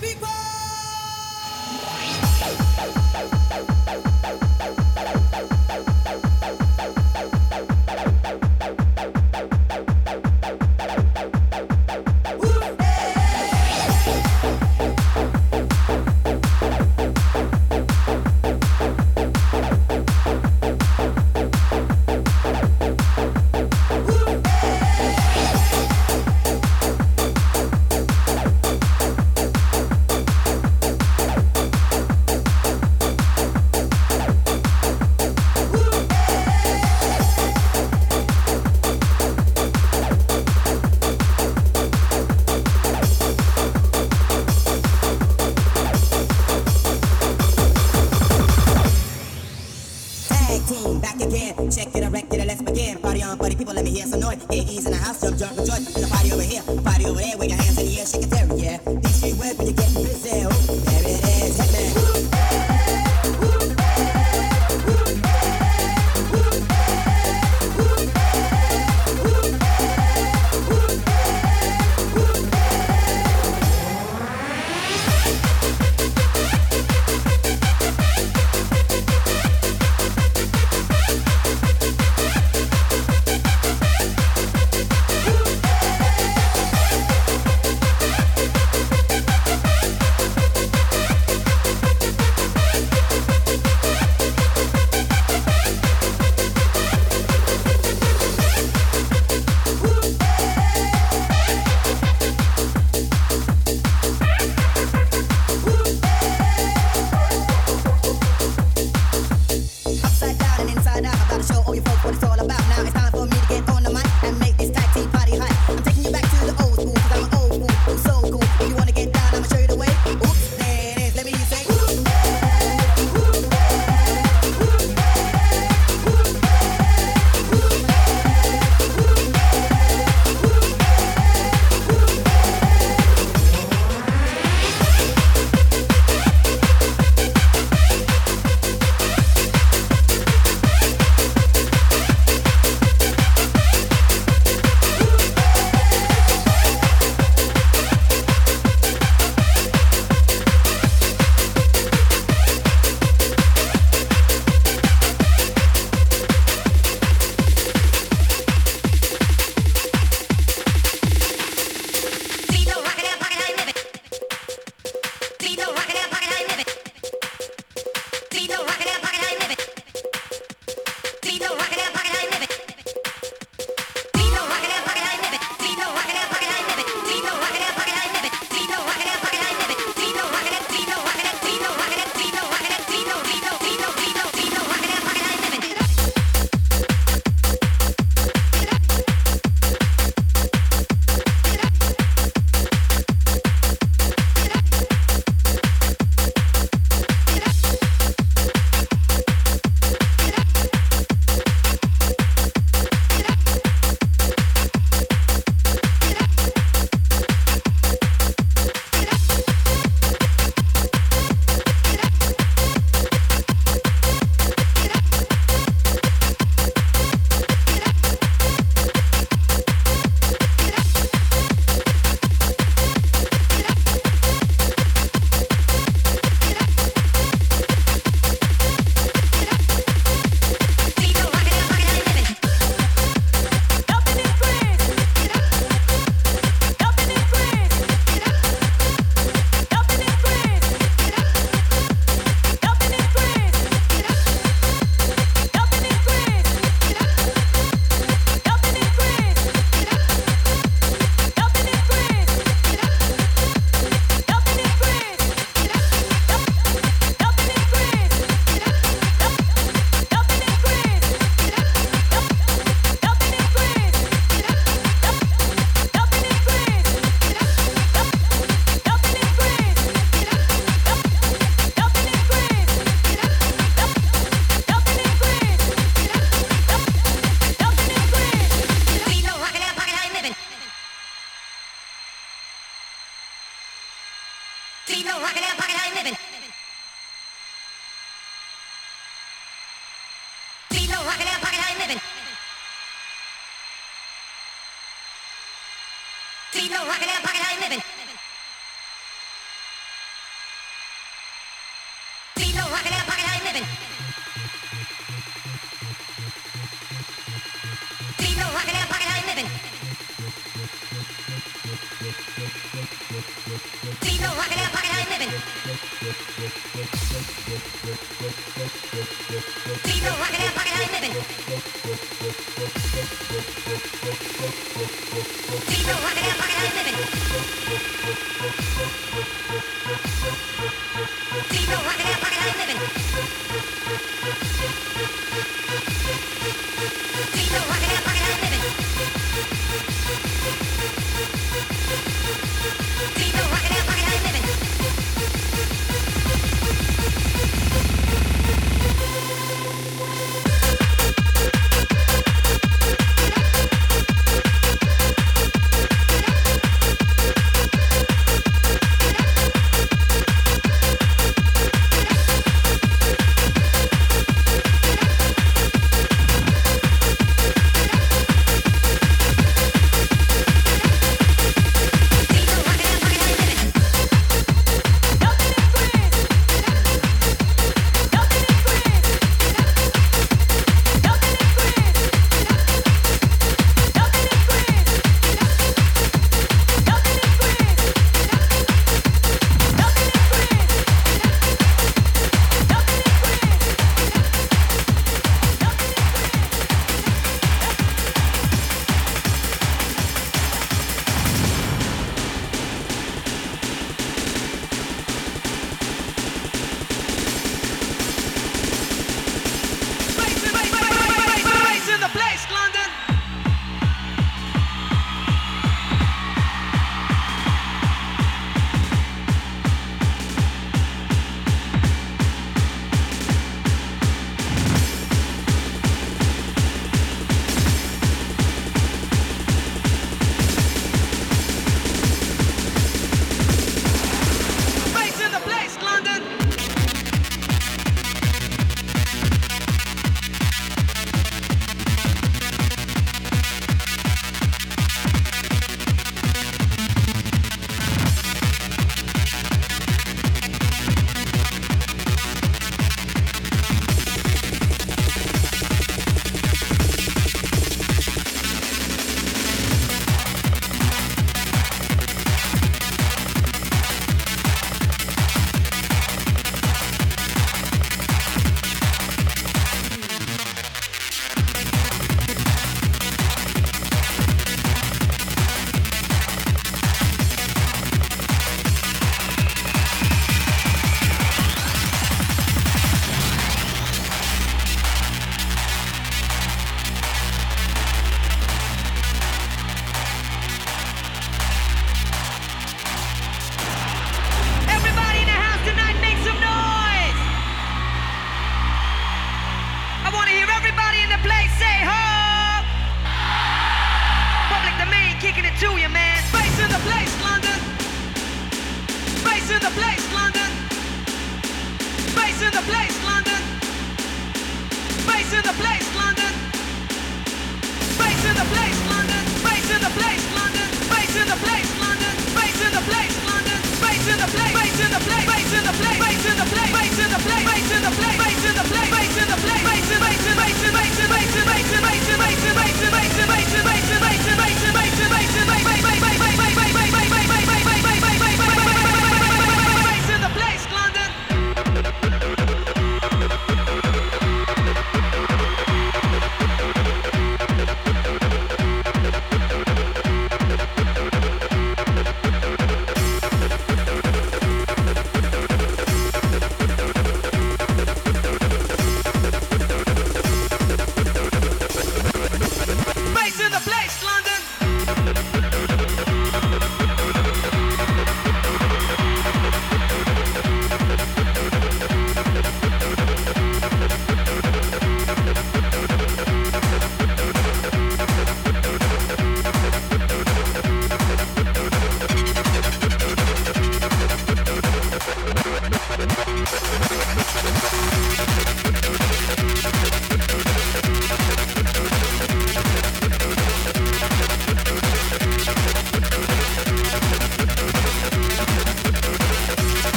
people.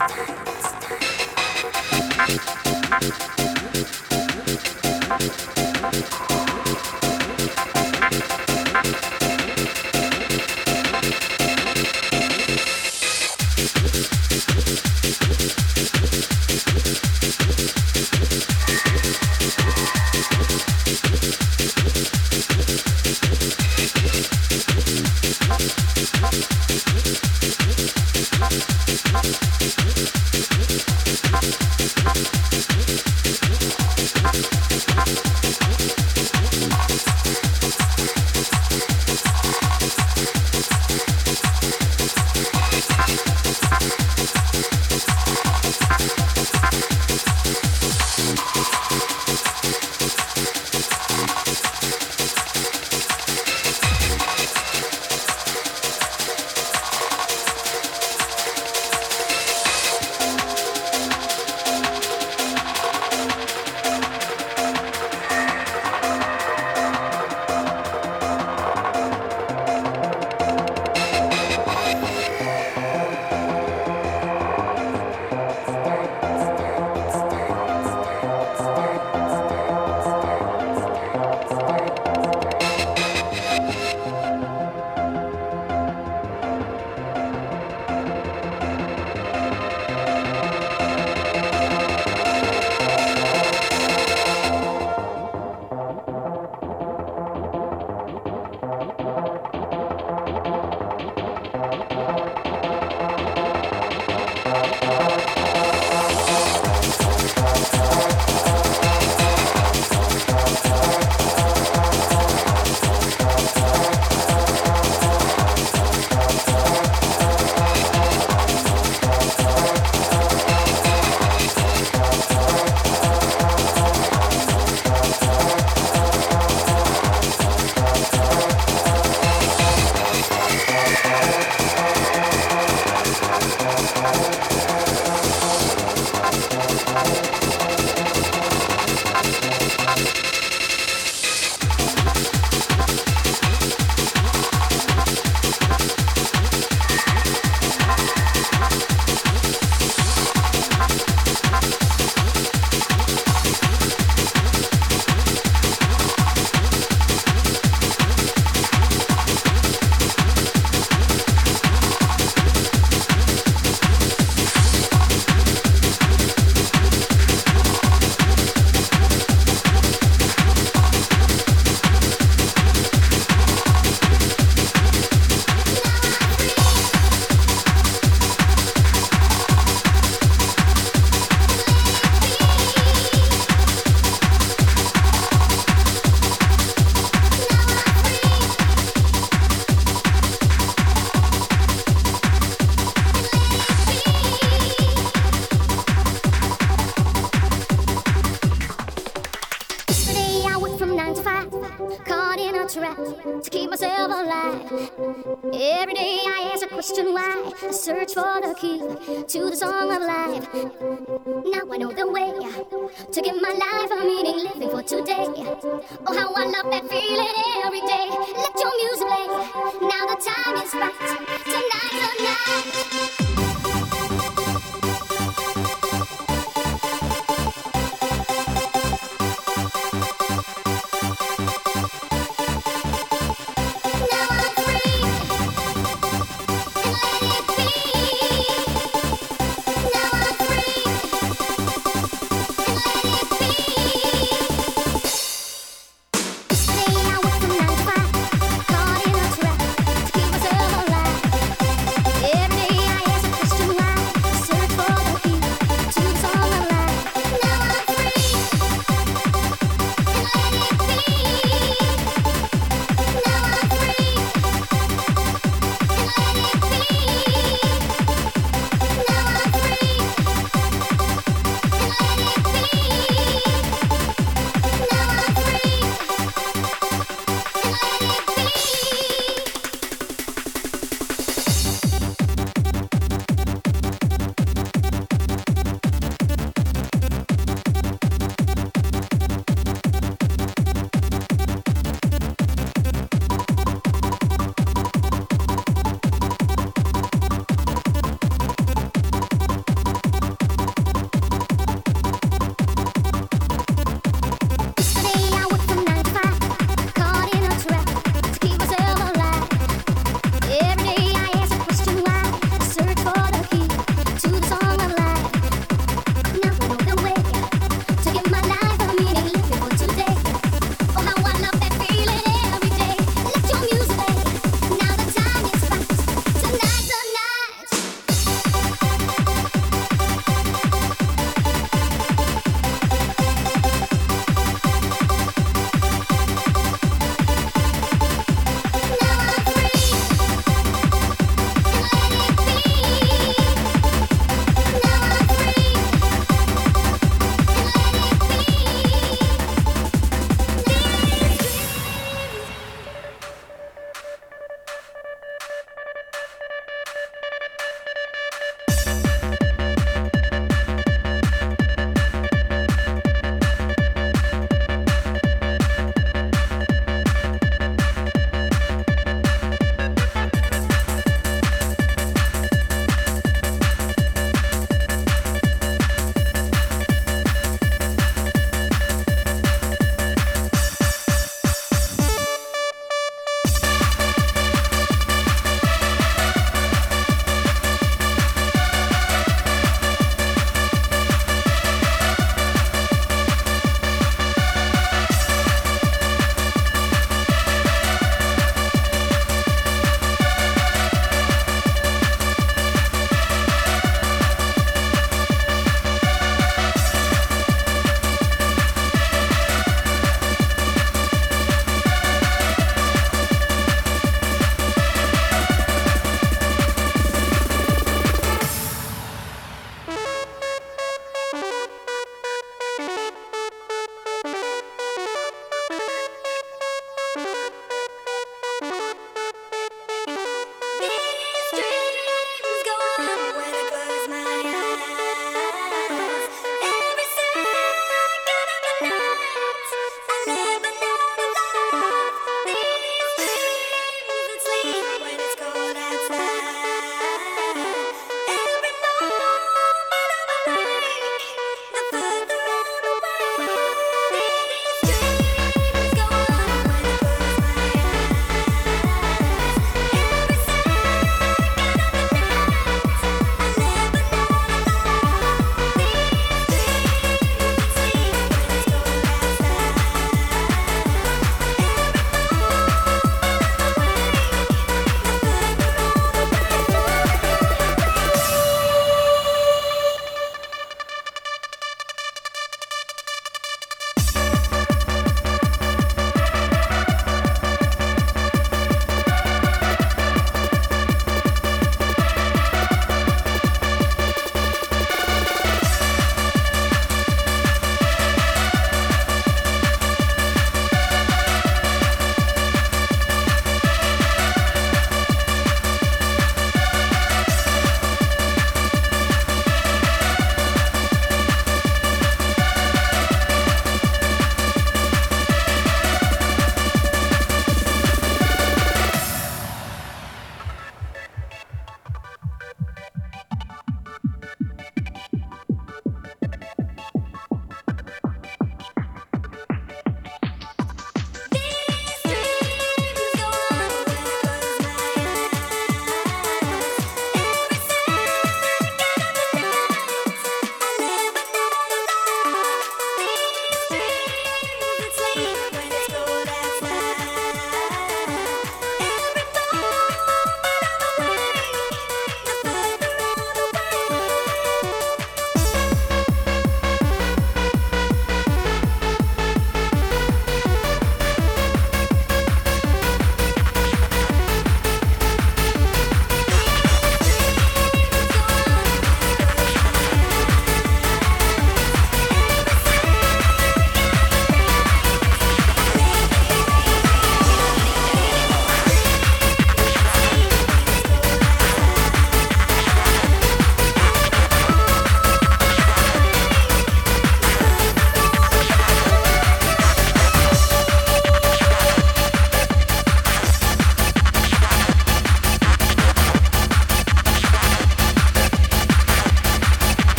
time. It's time.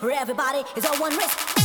Where everybody is on one risk.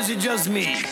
Is it just me?